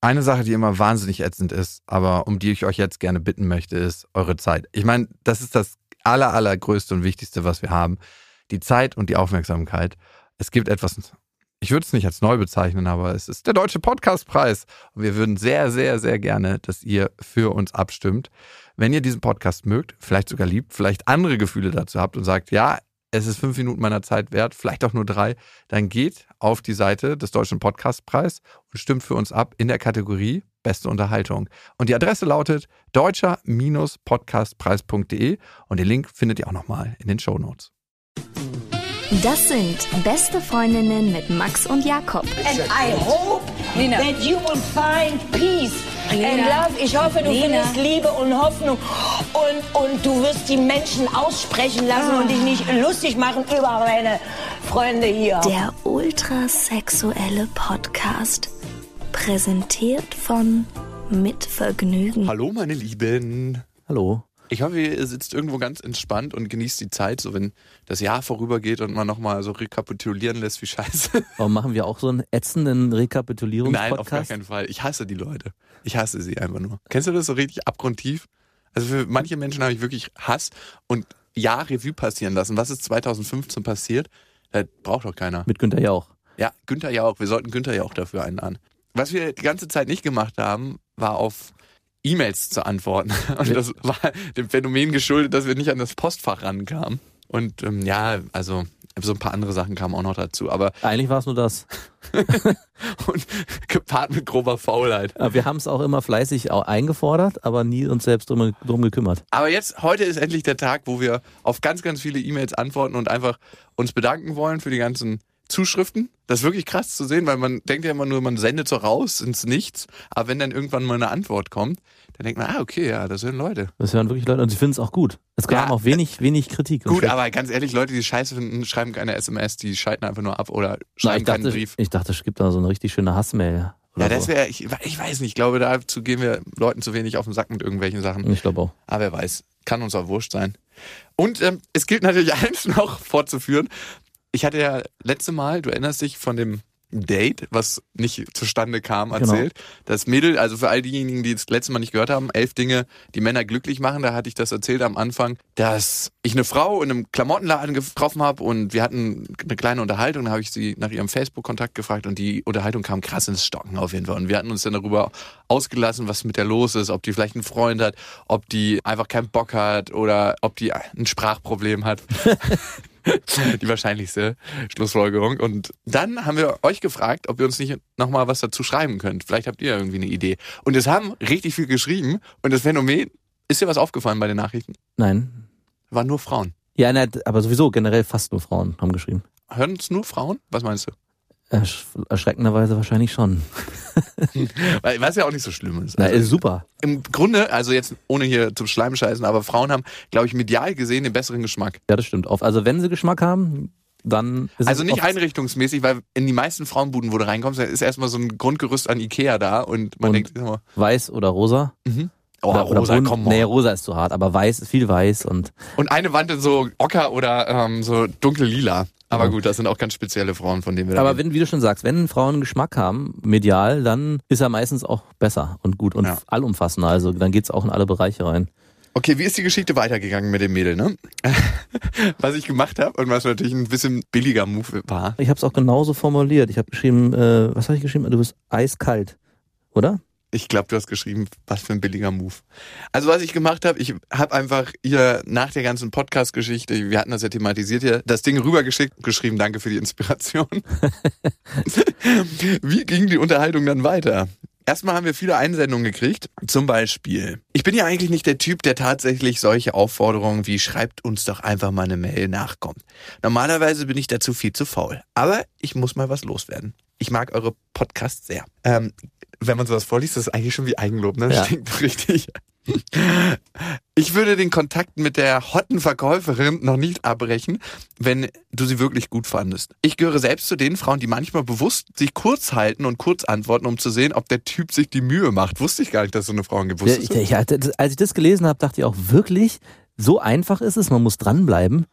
Eine Sache, die immer wahnsinnig ätzend ist, aber um die ich euch jetzt gerne bitten möchte, ist eure Zeit. Ich meine, das ist das aller, allergrößte und wichtigste, was wir haben. Die Zeit und die Aufmerksamkeit. Es gibt etwas, ich würde es nicht als neu bezeichnen, aber es ist der Deutsche Podcastpreis. Und wir würden sehr, sehr, sehr gerne, dass ihr für uns abstimmt. Wenn ihr diesen Podcast mögt, vielleicht sogar liebt, vielleicht andere Gefühle dazu habt und sagt, ja, es ist fünf Minuten meiner Zeit wert, vielleicht auch nur drei, dann geht auf die Seite des Deutschen Podcastpreis und stimmt für uns ab in der Kategorie Beste Unterhaltung. Und die Adresse lautet deutscher-podcastpreis.de und den Link findet ihr auch nochmal in den Show Notes. Das sind Beste Freundinnen mit Max und Jakob. And I hope that you will find peace love. Ich hoffe, du findest Liebe und Hoffnung und, und du wirst die Menschen aussprechen lassen und dich nicht lustig machen über meine Freunde hier. Der ultrasexuelle Podcast. Präsentiert von Mit Vergnügen. Hallo, meine Lieben. Hallo. Ich hoffe, ihr sitzt irgendwo ganz entspannt und genießt die Zeit, so wenn das Jahr vorübergeht und man nochmal so rekapitulieren lässt, wie scheiße. Warum machen wir auch so einen ätzenden Rekapitulierungspodcast? Nein, auf gar keinen Fall. Ich hasse die Leute. Ich hasse sie einfach nur. Kennst du das so richtig abgrundtief? Also für manche Menschen habe ich wirklich Hass und ja, Revue passieren lassen. Was ist 2015 passiert? Das braucht doch keiner. Mit Günther Jauch. Ja, Günther Jauch. Wir sollten Günther Jauch dafür einladen. Was wir die ganze Zeit nicht gemacht haben, war auf E-Mails zu antworten. Und das war dem Phänomen geschuldet, dass wir nicht an das Postfach rankamen. Und ähm, ja, also so ein paar andere Sachen kamen auch noch dazu. Aber Eigentlich war es nur das. und gepaart mit grober Faulheit. Aber wir haben es auch immer fleißig eingefordert, aber nie uns selbst drum, drum gekümmert. Aber jetzt, heute ist endlich der Tag, wo wir auf ganz, ganz viele E-Mails antworten und einfach uns bedanken wollen für die ganzen Zuschriften. Das ist wirklich krass zu sehen, weil man denkt ja immer nur, man sendet so raus ins Nichts. Aber wenn dann irgendwann mal eine Antwort kommt, dann denkt man, ah, okay, ja, das sind Leute. Das hören wirklich Leute und sie finden es auch gut. Es kam Ja. auch wenig, wenig Kritik. Gut, aber ganz ehrlich, Leute, die Scheiße finden, schreiben keine SMS, die schalten einfach nur ab oder Na, schreiben ich, keinen dachte, Brief. ich dachte, es gibt da so eine richtig schöne Hassmail. Ja, das wäre, ich, ich weiß nicht, ich glaube, dazu gehen wir Leuten zu wenig auf den Sack mit irgendwelchen Sachen. Ich glaube auch. Aber wer weiß, kann uns auch wurscht sein. Und ähm, es gilt natürlich eins noch fortzuführen. Ich hatte ja letzte Mal, du erinnerst dich von dem Date, was nicht zustande kam, Genau. erzählt. Das Mädel, also für all diejenigen, die das letzte Mal nicht gehört haben, elf Dinge, die Männer glücklich machen, da hatte ich das erzählt am Anfang, dass ich eine Frau in einem Klamottenladen getroffen habe und wir hatten eine kleine Unterhaltung, da habe ich sie nach ihrem Facebook-Kontakt gefragt und die Unterhaltung kam krass ins Stocken auf jeden Fall. Und wir hatten uns dann darüber ausgelassen, was mit der los ist, ob die vielleicht einen Freund hat, ob die einfach keinen Bock hat oder ob die ein Sprachproblem hat. die wahrscheinlichste Schlussfolgerung. Und dann haben wir euch gefragt, ob ihr uns nicht nochmal was dazu schreiben könnt. Vielleicht habt ihr irgendwie eine Idee. Und es haben richtig viel geschrieben. Und das Phänomen, ist dir was aufgefallen bei den Nachrichten? Nein. Waren nur Frauen. Ja, nein, aber sowieso generell fast nur Frauen haben geschrieben. Hören es nur Frauen? Was meinst du? Ersch erschreckenderweise wahrscheinlich schon. Weil, was ja auch nicht so schlimm ist. Na, Also, ist super. Im Grunde, also jetzt ohne hier zum Schleim scheißen, aber Frauen haben, glaube ich, medial gesehen den besseren Geschmack. Ja, das stimmt. Also wenn sie Geschmack haben, dann ist Also nicht einrichtungsmäßig, weil in die meisten Frauenbuden, wo du reinkommst, ist erstmal so ein Grundgerüst an Ikea da und man Und denkt immer, weiß oder rosa. oh, oder, oder rosa, bunt. komm Nee, rosa ist zu hart, aber weiß ist viel weiß und Und eine Wand in so ocker oder ähm, so dunkel lila. Aber gut, das sind auch ganz spezielle Frauen, von denen wir aber wenn, wie du schon sagst, wenn Frauen Geschmack haben, medial, dann ist er meistens auch besser und gut und Ja. allumfassender. Also dann geht's auch in alle Bereiche rein. Okay, wie ist die Geschichte weitergegangen mit dem Mädel, ne? was ich gemacht habe und was natürlich ein bisschen billiger Move war. Ich habe es auch genauso formuliert. Ich habe geschrieben, äh, was habe ich geschrieben? Du bist eiskalt, oder? Ich glaube, du hast geschrieben, was für ein billiger Move. Also was ich gemacht habe, ich habe einfach ihr nach der ganzen Podcast-Geschichte, wir hatten das ja thematisiert hier, das Ding rübergeschickt, geschrieben, danke für die Inspiration. Wie ging die Unterhaltung dann weiter? Erstmal haben wir viele Einsendungen gekriegt. Zum Beispiel, ich bin ja eigentlich nicht der Typ, der tatsächlich solche Aufforderungen wie schreibt uns doch einfach mal eine Mail nachkommt. Normalerweise bin ich dazu viel zu faul. Aber ich muss mal was loswerden. Ich mag eure Podcasts sehr. Ähm, wenn man sowas vorliest, das ist eigentlich schon wie Eigenlob, ne? Ja. Stinkt richtig. Ich würde den Kontakt mit der hotten Verkäuferin noch nicht abbrechen, wenn du sie wirklich gut fandest. Ich gehöre selbst zu den Frauen, die manchmal bewusst sich kurz halten und kurz antworten, um zu sehen, ob der Typ sich die Mühe macht. Wusste ich gar nicht, dass so eine Frau. Ja, ich, du? ja, das- als ich das gelesen habe, dachte ich auch wirklich, so einfach ist es, man muss dranbleiben.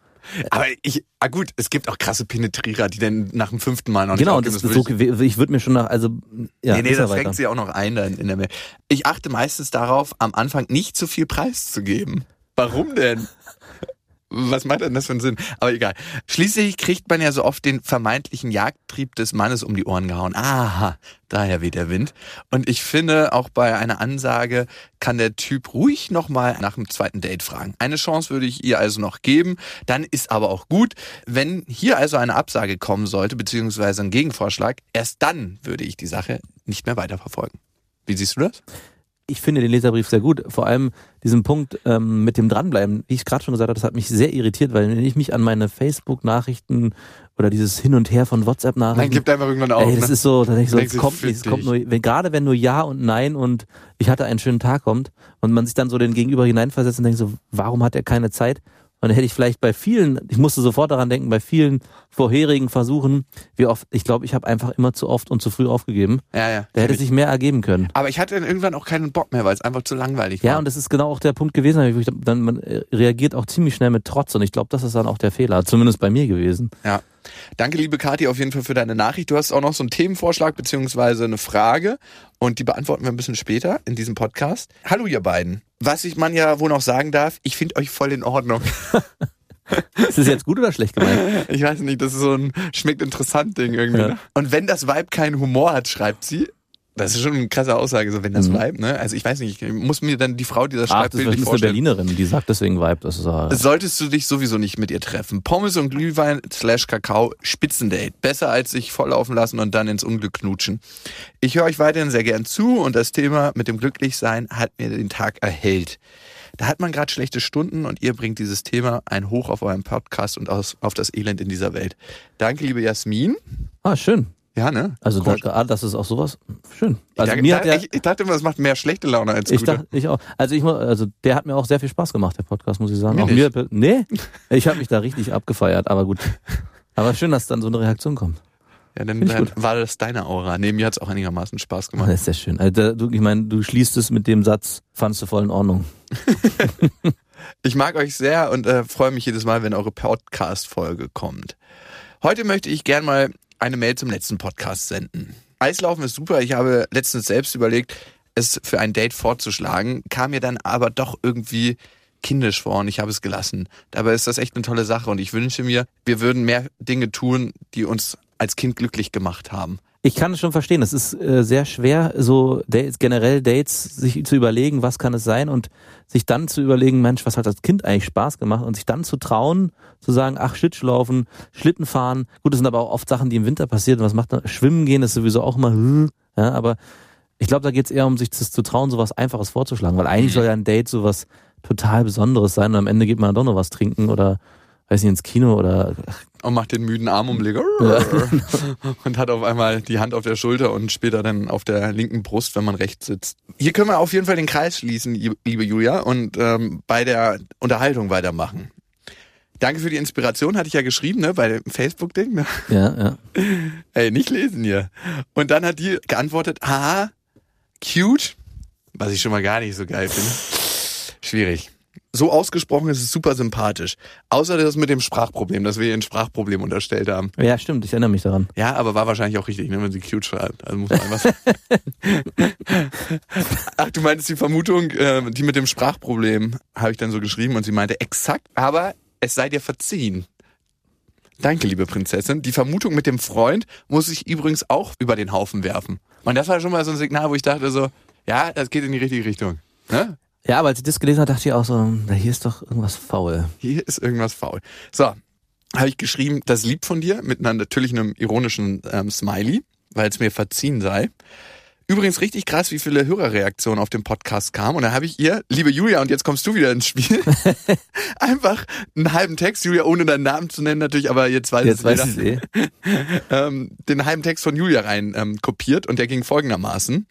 Aber ich, ah gut, es gibt auch krasse Penetrierer, die dann nach dem fünften Mal noch Genau, nicht das so, ich würde mir schon nach, also ja, nee, nee, das fängt sie auch noch ein dann in der Mail. Ich achte meistens darauf, am Anfang nicht zu viel Preis zu geben. Warum denn? Was meint denn das für einen Sinn? Aber egal. Schließlich kriegt man ja so oft den vermeintlichen Jagdtrieb des Mannes um die Ohren gehauen. Aha, daher weht der Wind. Und ich finde, auch bei einer Ansage kann der Typ ruhig nochmal nach dem zweiten Date fragen. Eine Chance würde ich ihr also noch geben. Dann ist aber auch gut, wenn hier also eine Absage kommen sollte, beziehungsweise ein Gegenvorschlag, erst dann würde ich die Sache nicht mehr weiterverfolgen. Wie siehst du das? Ich finde den Leserbrief sehr gut. Vor allem diesen Punkt ähm, mit dem Dranbleiben, wie ich gerade schon gesagt habe, das hat mich sehr irritiert, weil wenn ich mich an meine Facebook-Nachrichten oder dieses Hin und Her von Dann WhatsApp-Nachrichten. gibt einfach irgendwann auf. Ey, das ne? ist so, da denke ich so, es kommt nicht, es kommt nur, wenn, gerade wenn nur Ja und Nein und ich hatte einen schönen Tag kommt und man sich dann so den Gegenüber hineinversetzt und denkt so, warum hat er keine Zeit? Und dann hätte ich vielleicht bei vielen, ich musste sofort daran denken, bei vielen vorherigen Versuchen, wie oft, ich glaube, ich habe einfach immer zu oft und zu früh aufgegeben. Ja, ja. Da hätte sich mehr ergeben können. Aber ich hatte dann irgendwann auch keinen Bock mehr, weil es einfach zu langweilig Ja, war. und das ist genau auch der Punkt gewesen, wo ich, dann, man äh, reagiert auch ziemlich schnell mit Trotz und ich glaube, das ist dann auch der Fehler, zumindest bei mir gewesen. Ja. Danke, liebe Kathi, auf jeden Fall für deine Nachricht. Du hast auch noch so einen Themenvorschlag beziehungsweise eine Frage und die beantworten wir ein bisschen später in diesem Podcast. Hallo, ihr beiden. Was ich man ja wohl noch sagen darf, ich finde euch voll in Ordnung. Ist das jetzt gut oder schlecht gemeint? Ich weiß nicht, das ist so ein schmeckt interessant Ding irgendwie. Ja. Ne? Und wenn das Vibe keinen Humor hat, schreibt sie. Das ist schon eine krasse Aussage, so wenn das Mhm. Vibe, ne? Also ich weiß nicht, ich muss mir dann die Frau, die das schreibt, das ist bildlich eine vorstellen. Berlinerin, die sagt deswegen Vibe. Das ist äh, Solltest du dich sowieso nicht mit ihr treffen. Pommes und Glühwein slash Kakao, Spitzendate. Besser als sich volllaufen lassen und dann ins Unglück knutschen. Ich höre euch weiterhin sehr gern zu und das Thema mit dem Glücklichsein hat mir den Tag erhellt. Da hat man gerade schlechte Stunden und ihr bringt dieses Thema ein Hoch auf eurem Podcast und aus, auf das Elend in dieser Welt. Danke, liebe Jasmin. ah, schön. Ja, ne? Also Komisch. da, das ist auch sowas. Schön. Also ich, mir dachte, hat der, ich, ich dachte immer, das macht mehr schlechte Laune als ich gute. dachte, ich auch. Also ich muss, also der hat mir auch sehr viel Spaß gemacht, der Podcast, muss ich sagen. Mir auch nicht. mir, nee, ich habe mich da richtig abgefeiert, aber gut. Aber schön, dass dann so eine Reaktion kommt. ja, dann, ich dann war das deine Aura. Nee, mir hat's auch einigermaßen Spaß gemacht. Das ist sehr schön. Also du, ich meine, du schließt es mit dem Satz, fandst du voll in Ordnung. Ich mag euch sehr und äh, freue mich jedes Mal, wenn eure Podcast-Folge kommt. Heute möchte ich gern mal eine Mail zum letzten Podcast senden. Eislaufen ist super. Ich habe letztens selbst überlegt, es für ein Date vorzuschlagen, kam mir dann aber doch irgendwie kindisch vor und ich habe es gelassen. Dabei ist das echt eine tolle Sache und ich wünsche mir, wir würden mehr Dinge tun, die uns als Kind glücklich gemacht haben. Ich kann es schon verstehen. Es ist äh, sehr schwer, so Dates, generell Dates sich zu überlegen, was kann es sein und sich dann zu überlegen, Mensch, was hat als Kind eigentlich Spaß gemacht und sich dann zu trauen, zu sagen, ach, Schlittschuhlaufen, Schlitten fahren. Gut, das sind aber auch oft Sachen, die im Winter passieren. Was macht man? Schwimmen gehen ist sowieso auch immer, hm, ja, aber ich glaube, da geht es eher um sich das zu trauen, sowas Einfaches vorzuschlagen, weil eigentlich soll ja ein Date sowas total Besonderes sein und am Ende geht man doch noch was trinken oder weiß nicht, ins Kino oder und macht den müden Arm umlegen und hat auf einmal die Hand auf der Schulter und später dann auf der linken Brust, wenn man rechts sitzt. Hier können wir auf jeden Fall den Kreis schließen, liebe Julia, und ähm, bei der Unterhaltung weitermachen. Danke für die Inspiration, hatte ich ja geschrieben, ne, bei dem Facebook-Ding. Ne? ja, ja. Ey, nicht lesen hier. Und dann hat die geantwortet, haha, cute, was ich schon mal gar nicht so geil finde. Schwierig. So ausgesprochen ist es super sympathisch. Außer das mit dem Sprachproblem, dass wir ihr ein Sprachproblem unterstellt haben. Ja, stimmt, ich erinnere mich daran. Ja, aber war wahrscheinlich auch richtig, ne, wenn sie cute schreibt. Also muss man einfach. Ach, du meintest die Vermutung, äh, die mit dem Sprachproblem, habe ich dann so geschrieben und sie meinte exakt, aber es sei dir verziehen. Danke, liebe Prinzessin. Die Vermutung mit dem Freund muss ich übrigens auch über den Haufen werfen. Und das war schon mal so ein Signal, wo ich dachte so, ja, das geht in die richtige Richtung. Ne? Ja, aber als ich das gelesen habe, dachte ich auch so, na, hier ist doch irgendwas faul. Hier ist irgendwas faul. So, habe ich geschrieben, das lieb von dir, mit einer natürlich einem ironischen ähm, Smiley, weil es mir verziehen sei. Übrigens richtig krass, wie viele Hörerreaktionen auf dem Podcast kamen. Und da habe ich ihr, liebe Julia, und jetzt kommst du wieder ins Spiel, einfach einen halben Text, Julia, ohne deinen Namen zu nennen natürlich, aber jetzt weiß Jetzt es weiß jeder, ich eh. ähm, den halben Text von Julia rein ähm, kopiert und der ging folgendermaßen.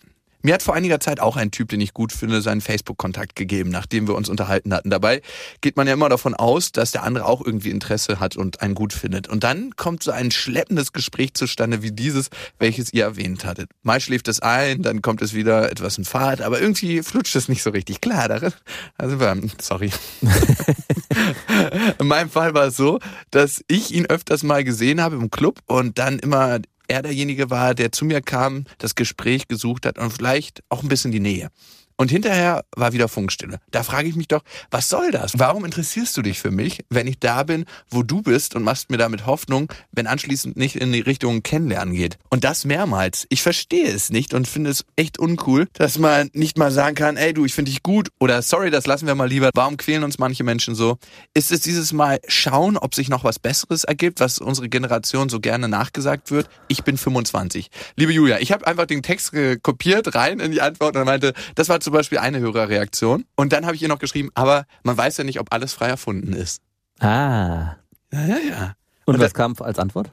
Mir hat vor einiger Zeit auch ein Typ, den ich gut finde, seinen Facebook-Kontakt gegeben, nachdem wir uns unterhalten hatten. Dabei geht man ja immer davon aus, dass der andere auch irgendwie Interesse hat und einen gut findet. Und dann kommt so ein schleppendes Gespräch zustande wie dieses, welches ihr erwähnt hattet. Mal schläft es ein, dann kommt es wieder etwas in Fahrt, aber irgendwie flutscht es nicht so richtig klar darin. Also, sorry. in meinem Fall war es so, dass ich ihn öfters mal gesehen habe im Club und dann immer er derjenige war, der zu mir kam, das Gespräch gesucht hat und vielleicht auch ein bisschen die Nähe. Und hinterher war wieder Funkstille. Da frage ich mich doch, was soll das? Warum interessierst du dich für mich, wenn ich da bin, wo du bist und machst mir damit Hoffnung, wenn anschließend nicht in die Richtung Kennenlernen geht? Und das mehrmals. Ich verstehe es nicht und finde es echt uncool, dass man nicht mal sagen kann, ey du, ich finde dich gut oder sorry, das lassen wir mal lieber. Warum quälen uns manche Menschen so? Ist es dieses Mal schauen, ob sich noch was Besseres ergibt, was unsere Generation so gerne nachgesagt wird? Ich bin 25. Liebe Julia, ich habe einfach den Text kopiert rein in die Antwort und meinte, das war zum Beispiel eine Hörerreaktion. Und dann habe ich ihr noch geschrieben, aber man weiß ja nicht, ob alles frei erfunden ist. Ah. Ja, ja, ja. Und, Und was kam als Antwort?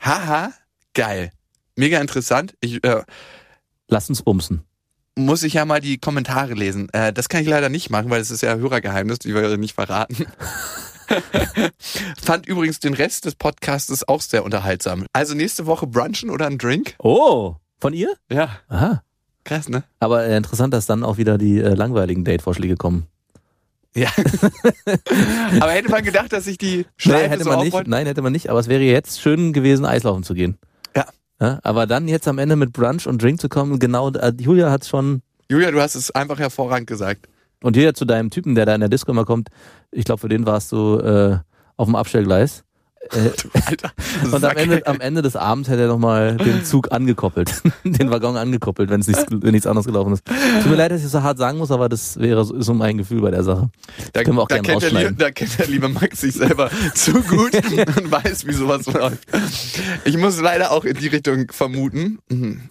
Haha, geil. Mega interessant. Ich, äh, Lass uns bumsen. Muss ich ja mal die Kommentare lesen. Äh, das kann ich leider nicht machen, weil es ist ja Hörergeheimnis, die wir nicht verraten. Fand übrigens den Rest des Podcasts auch sehr unterhaltsam. Also nächste Woche brunchen oder ein Drink? Oh, von ihr? Ja. Aha. Krass, ne? Aber äh, interessant, dass dann auch wieder die äh, langweiligen Date-Vorschläge kommen. Ja. aber hätte man gedacht, dass ich die Schleife nein, hätte so man nicht. Nein, hätte man nicht. Aber es wäre jetzt schön gewesen, Eislaufen zu gehen. Ja. ja. Aber dann jetzt am Ende mit Brunch und Drink zu kommen, genau, äh, Julia hat schon. Julia, du hast es einfach hervorragend gesagt. Und Julia zu deinem Typen, der da in der Disco immer kommt, ich glaube, für den warst du äh, auf dem Abstellgleis. Äh, und am Ende, am Ende des Abends hätte er nochmal den Zug angekoppelt, den Waggon angekoppelt, wenn es nichts, nichts anderes gelaufen ist. Tut mir leid, dass ich so hart sagen muss, aber das wäre so, so mein Gefühl bei der Sache. Da, Können wir auch da, kennt der, da kennt der liebe Max sich selber zu gut und weiß, wie sowas läuft. Ich muss leider auch in die Richtung vermuten.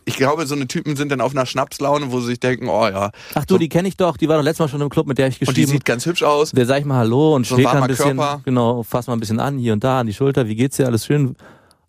Ich glaube, so eine Typen sind dann auf einer Schnapslaune, wo sie sich denken, oh ja. Ach du, so. die kenne ich doch, die war doch letztes Mal schon im Club, mit der ich geschrieben. Und die sieht ganz hübsch aus. Der sag ich mal Hallo und so schlägt ein bisschen, Körper. genau, fass mal ein bisschen an, hier und da, an die Schulter, wie geht's dir, alles schön.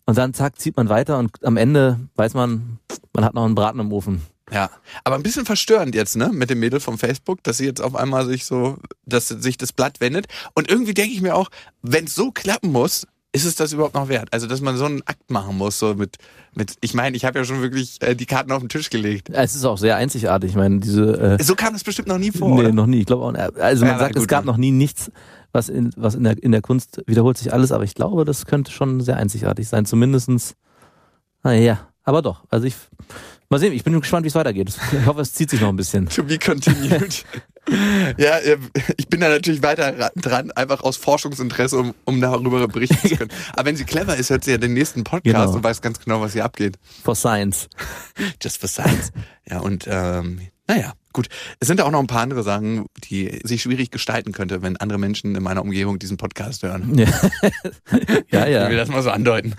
Und dann zack, zieht man weiter und am Ende weiß man, man hat noch einen Braten im Ofen. Ja, aber ein bisschen verstörend jetzt, ne, mit dem Mädel vom Facebook, dass sie jetzt auf einmal sich so, dass sich das Blatt wendet. Und irgendwie denke ich mir auch, wenn es so klappen muss, ist es das überhaupt noch wert? Also, dass man so einen Akt machen muss, so mit, mit ich meine, ich habe ja schon wirklich äh, die Karten auf den Tisch gelegt. Es ist auch sehr einzigartig. Ich meine, diese. Äh, so kam es bestimmt noch nie vor. Nee, oder? noch nie. Ich glaube auch. Also man ja, sagt, gut, es gab noch nie nichts, was in, was in der, in der Kunst wiederholt sich alles, aber ich glaube, das könnte schon sehr einzigartig sein. Zumindestens, naja, aber doch. Also ich, mal sehen, ich bin gespannt, wie es weitergeht. Ich hoffe, es zieht sich noch ein bisschen. To be continued. ja, ich bin da natürlich weiter dran, einfach aus Forschungsinteresse, um, um darüber berichten zu können. Aber wenn sie clever ist, hört sie ja den nächsten Podcast genau. und weiß ganz genau, was hier abgeht. For Science. Just for Science. Ja, und ähm, naja, gut. Es sind auch noch ein paar andere Sachen, die sich schwierig gestalten könnte, wenn andere Menschen in meiner Umgebung diesen Podcast hören. Ja, ja. ja. Ich will das mal so andeuten.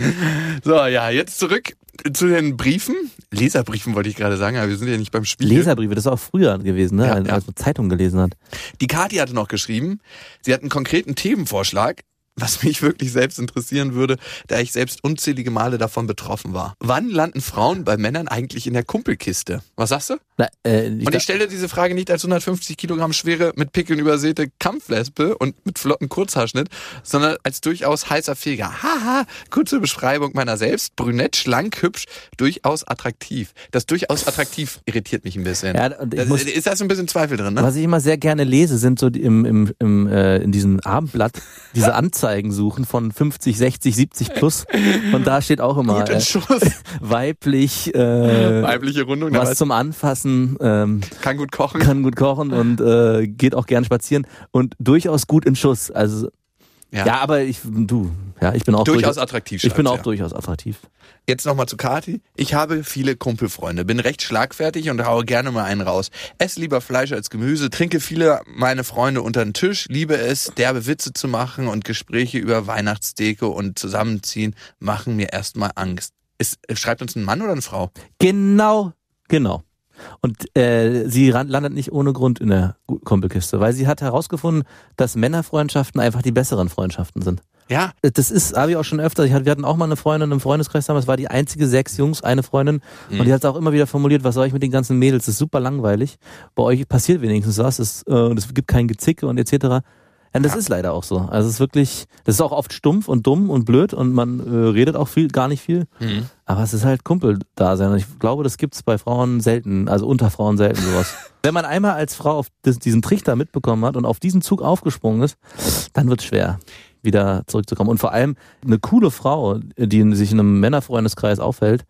So, ja, jetzt zurück zu den Briefen. Leserbriefen wollte ich gerade sagen, aber wir sind ja nicht beim Spiel. Leserbriefe, das ist auch früher gewesen, ne? Ja, als man Zeitung gelesen hat. Die Kati hatte noch geschrieben, sie hat einen konkreten Themenvorschlag was mich wirklich selbst interessieren würde, da ich selbst unzählige Male davon betroffen war. Wann landen Frauen bei Männern eigentlich in der Kumpelkiste? Was sagst du? Na, äh, ich und ich stelle diese Frage nicht als 150 Kilogramm schwere, mit Pickeln übersäte Kampflesbe und mit flotten Kurzhaarschnitt, sondern als durchaus heißer Feger. Haha, kurze Beschreibung meiner selbst. Brünett, schlank, hübsch, durchaus attraktiv. Das durchaus attraktiv irritiert mich ein bisschen. Ja, und ich muss, ist da so ein bisschen Zweifel drin, ne? Was ich immer sehr gerne lese, sind so im, im, im, äh, in diesem Abendblatt diese Anzeigen suchen von 50, 60, 70 plus. Und da steht auch immer äh, weiblich, äh, weibliche Rundung, was zum Anfassen. Ähm, kann gut kochen. Kann gut kochen und äh, geht auch gern spazieren und durchaus gut in Schuss. Also ja. ja, aber ich, du, ja, ich bin auch durchaus durch, attraktiv. Ich bin auch ja. durchaus attraktiv. Jetzt nochmal zu Kati. Ich habe viele Kumpelfreunde, bin recht schlagfertig und haue gerne mal einen raus. Esse lieber Fleisch als Gemüse, trinke viele meine Freunde unter den Tisch, liebe es, derbe Witze zu machen und Gespräche über Weihnachtsdeko und Zusammenziehen machen mir erstmal Angst. Ist, schreibt uns ein Mann oder eine Frau? Genau, genau. Und äh, sie landet nicht ohne Grund in der Kumpelkiste, weil sie hat herausgefunden, dass Männerfreundschaften einfach die besseren Freundschaften sind. Ja. Das ist, habe ich auch schon öfter. Ich hatte, wir hatten auch mal eine Freundin im Freundeskreis damals, war die einzige sechs Jungs, eine Freundin. Und die hat es auch immer wieder formuliert, was soll ich mit den ganzen Mädels? Das ist super langweilig. Bei euch passiert wenigstens was. Es, äh, und es gibt kein Gezicke und etc. Und das ist leider auch so. Also es ist wirklich, das ist auch oft stumpf und dumm und blöd und man äh, redet auch viel, gar nicht viel. Mhm. Aber es ist halt Kumpel-Dasein. Und ich glaube, das gibt's bei Frauen selten, also unter Frauen selten sowas. Wenn man einmal als Frau auf diesen Trichter mitbekommen hat und auf diesen Zug aufgesprungen ist, dann wird's schwer, wieder zurückzukommen. Und vor allem eine coole Frau, die sich in einem Männerfreundeskreis aufhält,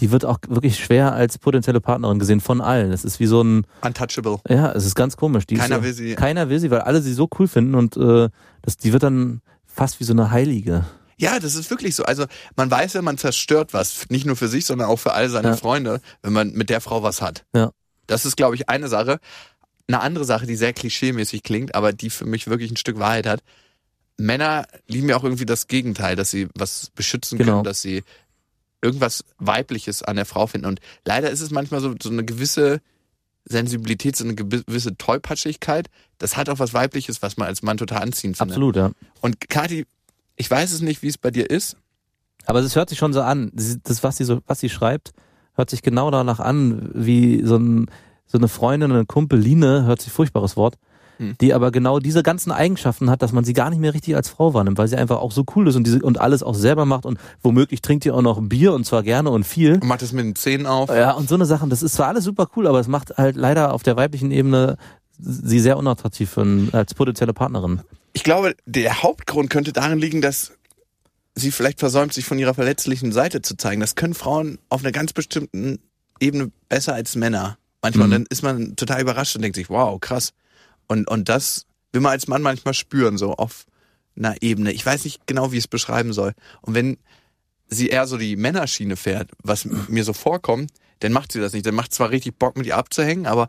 die wird auch wirklich schwer als potenzielle Partnerin gesehen von allen. Es ist wie so ein, Untouchable. ja, es ist ganz komisch. Die Keiner so, will sie. Keiner will sie, weil alle sie so cool finden und äh, das, die wird dann fast wie so eine Heilige. Ja, das ist wirklich so. Also man weiß ja, man zerstört was. Nicht nur für sich, sondern auch für all seine Ja. Freunde, wenn man mit der Frau was hat. Ja. Das ist, glaube ich, eine Sache. Eine andere Sache, die sehr klischeemäßig klingt, aber die für mich wirklich ein Stück Wahrheit hat. Männer lieben ja auch irgendwie das Gegenteil, dass sie was beschützen Genau. können, dass sie irgendwas Weibliches an der Frau finden. Und leider ist es manchmal so, so eine gewisse Sensibilität, so eine gewisse Tollpatschigkeit. Das hat auch was Weibliches, was man als Mann total anziehen findet. Absolut, ja. Und Kathi, ich weiß es nicht, wie es bei dir ist. Aber es hört sich schon so an. Das, was sie so, was sie schreibt, hört sich genau danach an, wie so, ein, so eine Freundin, eine Kumpeline, hört sich furchtbares Wort, Hm. die aber genau diese ganzen Eigenschaften hat, dass man sie gar nicht mehr richtig als Frau wahrnimmt, weil sie einfach auch so cool ist und diese und alles auch selber macht und womöglich trinkt ihr auch noch Bier und zwar gerne und viel. Und macht es mit den Zähnen auf. Ja, und so eine Sachen, das ist zwar alles super cool, aber es macht halt leider auf der weiblichen Ebene sie sehr unattraktiv für als potenzielle Partnerin. Ich glaube, der Hauptgrund könnte darin liegen, dass sie vielleicht versäumt, sich von ihrer verletzlichen Seite zu zeigen. Das können Frauen auf einer ganz bestimmten Ebene besser als Männer. Manchmal. Mhm. Dann ist man total überrascht und denkt sich, wow, krass. Und, und das will man als Mann manchmal spüren, so auf einer Ebene. Ich weiß nicht genau, wie ich es beschreiben soll. Und wenn sie eher so die Männerschiene fährt, was mir so vorkommt, dann macht sie das nicht. Dann macht zwar richtig Bock, mit ihr abzuhängen, aber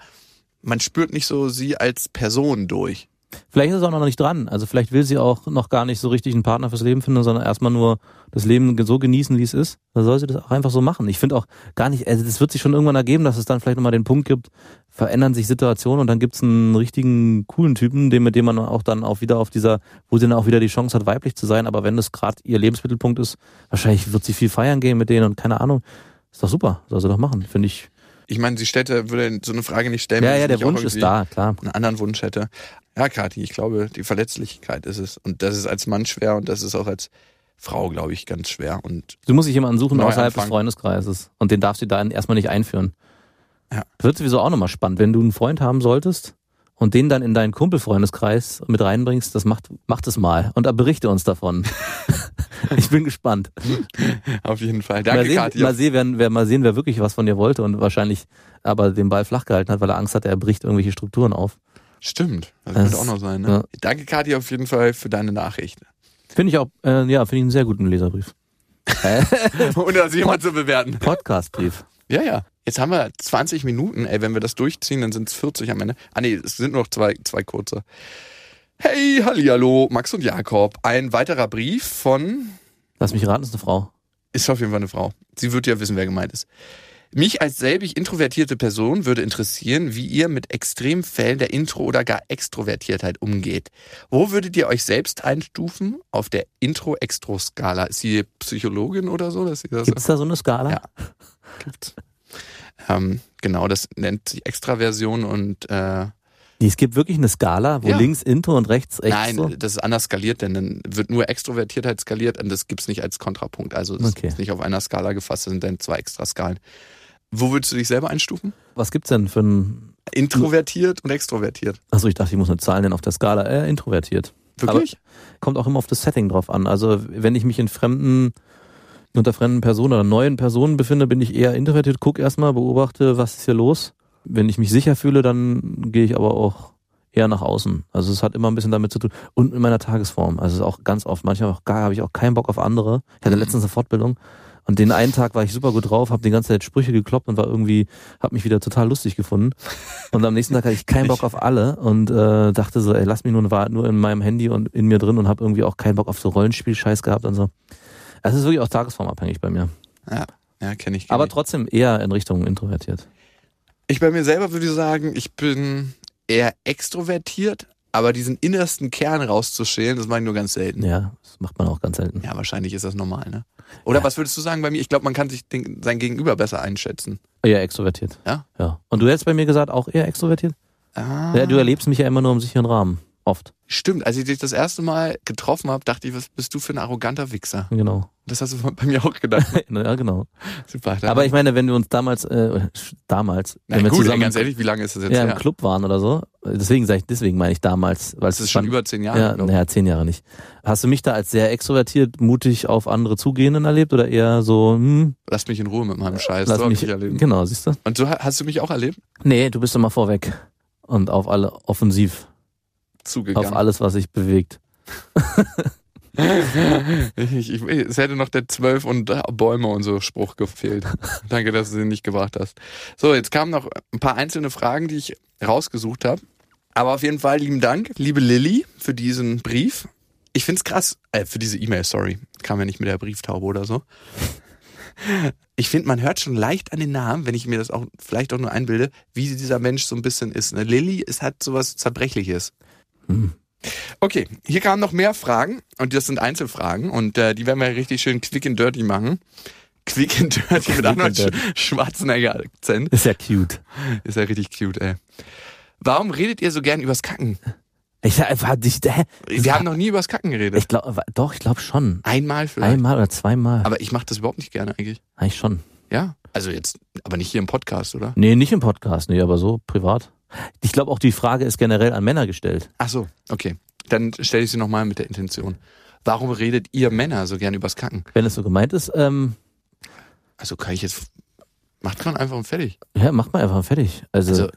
man spürt nicht so sie als Person durch. Vielleicht ist es auch noch nicht dran. Also vielleicht will sie auch noch gar nicht so richtig einen Partner fürs Leben finden, sondern erstmal nur das Leben so genießen, wie es ist. Da soll sie das auch einfach so machen. Ich finde auch gar nicht, also das wird sich schon irgendwann ergeben, dass es dann vielleicht nochmal den Punkt gibt, verändern sich Situationen und dann gibt's einen richtigen coolen Typen, den, mit dem man auch dann auch wieder auf dieser, wo sie dann auch wieder die Chance hat, weiblich zu sein. Aber wenn das gerade ihr Lebensmittelpunkt ist, wahrscheinlich wird sie viel feiern gehen mit denen und keine Ahnung. Ist doch super, soll sie doch machen, finde ich. Ich meine, sie stellte, würde so eine Frage nicht stellen. Ja, ja, der Wunsch ist da, klar. Einen anderen Wunsch hätte. Ja, Kathi, ich glaube, die Verletzlichkeit ist es. Und das ist als Mann schwer und das ist auch als Frau, glaube ich, ganz schwer. Und Du musst dich jemanden suchen außerhalb des anfangen. Freundeskreises. Und den darfst du dann erstmal nicht einführen. Ja. Wird sowieso auch nochmal spannend, wenn du einen Freund haben solltest und den dann in deinen Kumpelfreundeskreis mit reinbringst, das macht, macht es mal. Und da berichte uns davon. ich bin gespannt. auf jeden Fall. mal, Danke, sehen, Kathi. mal, sehen, wer, wer, mal sehen, wer wirklich was von dir wollte und wahrscheinlich aber den Ball flach gehalten hat, weil er Angst hatte, er bricht irgendwelche Strukturen auf. Stimmt. Das, Das- könnte auch noch sein. Ne? ja. Danke, Kathi, auf jeden Fall für deine Nachricht. Finde ich auch, äh, ja, finde ich einen sehr guten Leserbrief. Ohne das jemand zu bewerten. Podcastbrief. Ja, ja. Jetzt haben wir 20 Minuten. Ey, wenn wir das durchziehen, dann sind es 40 am Ende. Ah nee, es sind nur noch zwei, zwei kurze. Hey, hallihallo, Max und Jakob. Ein weiterer Brief von Lass mich raten, ist eine Frau. Ist auf jeden Fall eine Frau. Sie wird ja wissen, wer gemeint ist. Mich als selbig introvertierte Person würde interessieren, wie ihr mit Extremfällen der Intro- oder gar Extrovertiertheit umgeht. Wo würdet ihr euch selbst einstufen auf der Intro-Extro-Skala? Ist sie Psychologin oder so? Dass sie das Gibt es da so eine Skala? Ja. gibt? Ähm, genau, das nennt sich Extraversion und äh, Nee, es gibt wirklich eine Skala, wo Ja. links Intro und rechts Extro. nein, das ist anders skaliert, denn dann wird nur Extrovertiertheit skaliert und das gibt's nicht als Kontrapunkt. Also das Okay. ist nicht auf einer Skala gefasst, das sind dann zwei extra Skalen. Wo würdest du dich selber einstufen? Was gibt's denn für ein. Introvertiert und extrovertiert. Achso, ich dachte, ich muss eine Zahl nennen auf der Skala. Äh, introvertiert. Wirklich? Kommt auch immer auf das Setting drauf an. Also, wenn ich mich in fremden, unter fremden Personen oder neuen Personen befinde, bin ich eher introvertiert, guck erstmal, beobachte, was ist hier los. Wenn ich mich sicher fühle, dann gehe ich aber auch eher nach außen. Also es hat immer ein bisschen damit zu tun. Und in meiner Tagesform. Also es ist auch ganz oft, manchmal auch gar, habe ich auch keinen Bock auf andere. Ich hatte letztens eine Fortbildung und den einen Tag war ich super gut drauf, habe die ganze Zeit Sprüche gekloppt und war irgendwie, habe mich wieder total lustig gefunden. Und am nächsten Tag hatte ich keinen Bock auf alle und äh, dachte so, ey, lass mich nur, war nur in meinem Handy und in mir drin und habe irgendwie auch keinen Bock auf so Rollenspiel-Scheiß gehabt und so. Es ist wirklich auch tagesformabhängig bei mir. Ja, ja kenne ich. Kenn Aber ich. trotzdem eher in Richtung introvertiert. ich bei mir selber würde sagen, ich bin eher extrovertiert, Aber diesen innersten Kern rauszuschälen, das mache ich nur ganz selten. Ja, das macht man auch ganz selten. Ja, wahrscheinlich ist das normal, ne? Oder was würdest du sagen bei mir? Ich glaube, man kann sich den, sein Gegenüber besser einschätzen. Eher extrovertiert. Ja? Ja. Und du hättest bei mir gesagt, auch eher extrovertiert? Ah. Ja, du erlebst mich ja immer nur im sicheren Rahmen. Oft. Stimmt, als ich dich das erste Mal getroffen habe, dachte ich, was bist du für ein arroganter Wichser? Genau. Das hast du bei mir auch gedacht. ja, genau. Super. Aber ich meine, wenn wir uns damals, äh, damals, Na wenn wir gut, ey, zusammen ganz ehrlich, wie lange ist das jetzt ja, her? im Club waren oder so, deswegen sage ich, deswegen meine ich damals, weil Das ist schon über zehn Jahre. ja, naja, zehn Jahre nicht. Hast du mich da als sehr extrovertiert, mutig auf andere zugehenden erlebt oder eher so, hm, Lass mich in Ruhe mit meinem Scheiß. lass so mich, ich erlebt. genau, siehst du? Und so ha- hast du mich auch erlebt? Nee, du bist immer vorweg und auf alle offensiv, Zugegangen. auf alles, was sich bewegt. Ich, ich, es hätte noch der Zwölf und Bäume und so Spruch gefehlt. Danke, dass du den nicht gebracht hast. So, jetzt kamen noch ein paar einzelne Fragen, die ich rausgesucht habe. Aber auf jeden Fall lieben Dank, liebe Lilly, für diesen Brief. Ich find's krass, äh, für diese E-Mail, sorry. Kam ja nicht mit der Brieftaube oder so. Ich finde, man hört schon leicht an den Namen, wenn ich mir das auch vielleicht auch nur einbilde, wie dieser Mensch so ein bisschen ist. Ne? Lilly ist hat sowas Zerbrechliches. Hm. Okay, hier kamen noch mehr Fragen und das sind Einzelfragen und äh, die werden wir richtig schön quick and dirty machen. Quick and dirty mit Arnold and dirty. Sch Schwarzenegger Akzent. Ist ja cute. Ist ja richtig cute, ey. Warum redet ihr so gern übers Kacken? Ich hatte dich, hä? Wir haben noch nie übers Kacken geredet. Ich glaube, doch, ich glaube schon. Einmal vielleicht. Einmal oder zweimal. Aber ich mache das überhaupt nicht gerne eigentlich. Eigentlich schon. Ja? Also jetzt, aber nicht hier im Podcast, oder? Nee, nicht im Podcast, nee, aber so privat. Ich glaube auch die Frage ist generell an Männer gestellt. Ach so, okay. Dann stelle ich sie nochmal mit der Intention. Warum redet ihr Männer so gern übers Kacken? Wenn es so gemeint ist, ähm, Also kann ich jetzt. Macht man einfach und fertig. ja, macht man einfach fertig. Also, Also,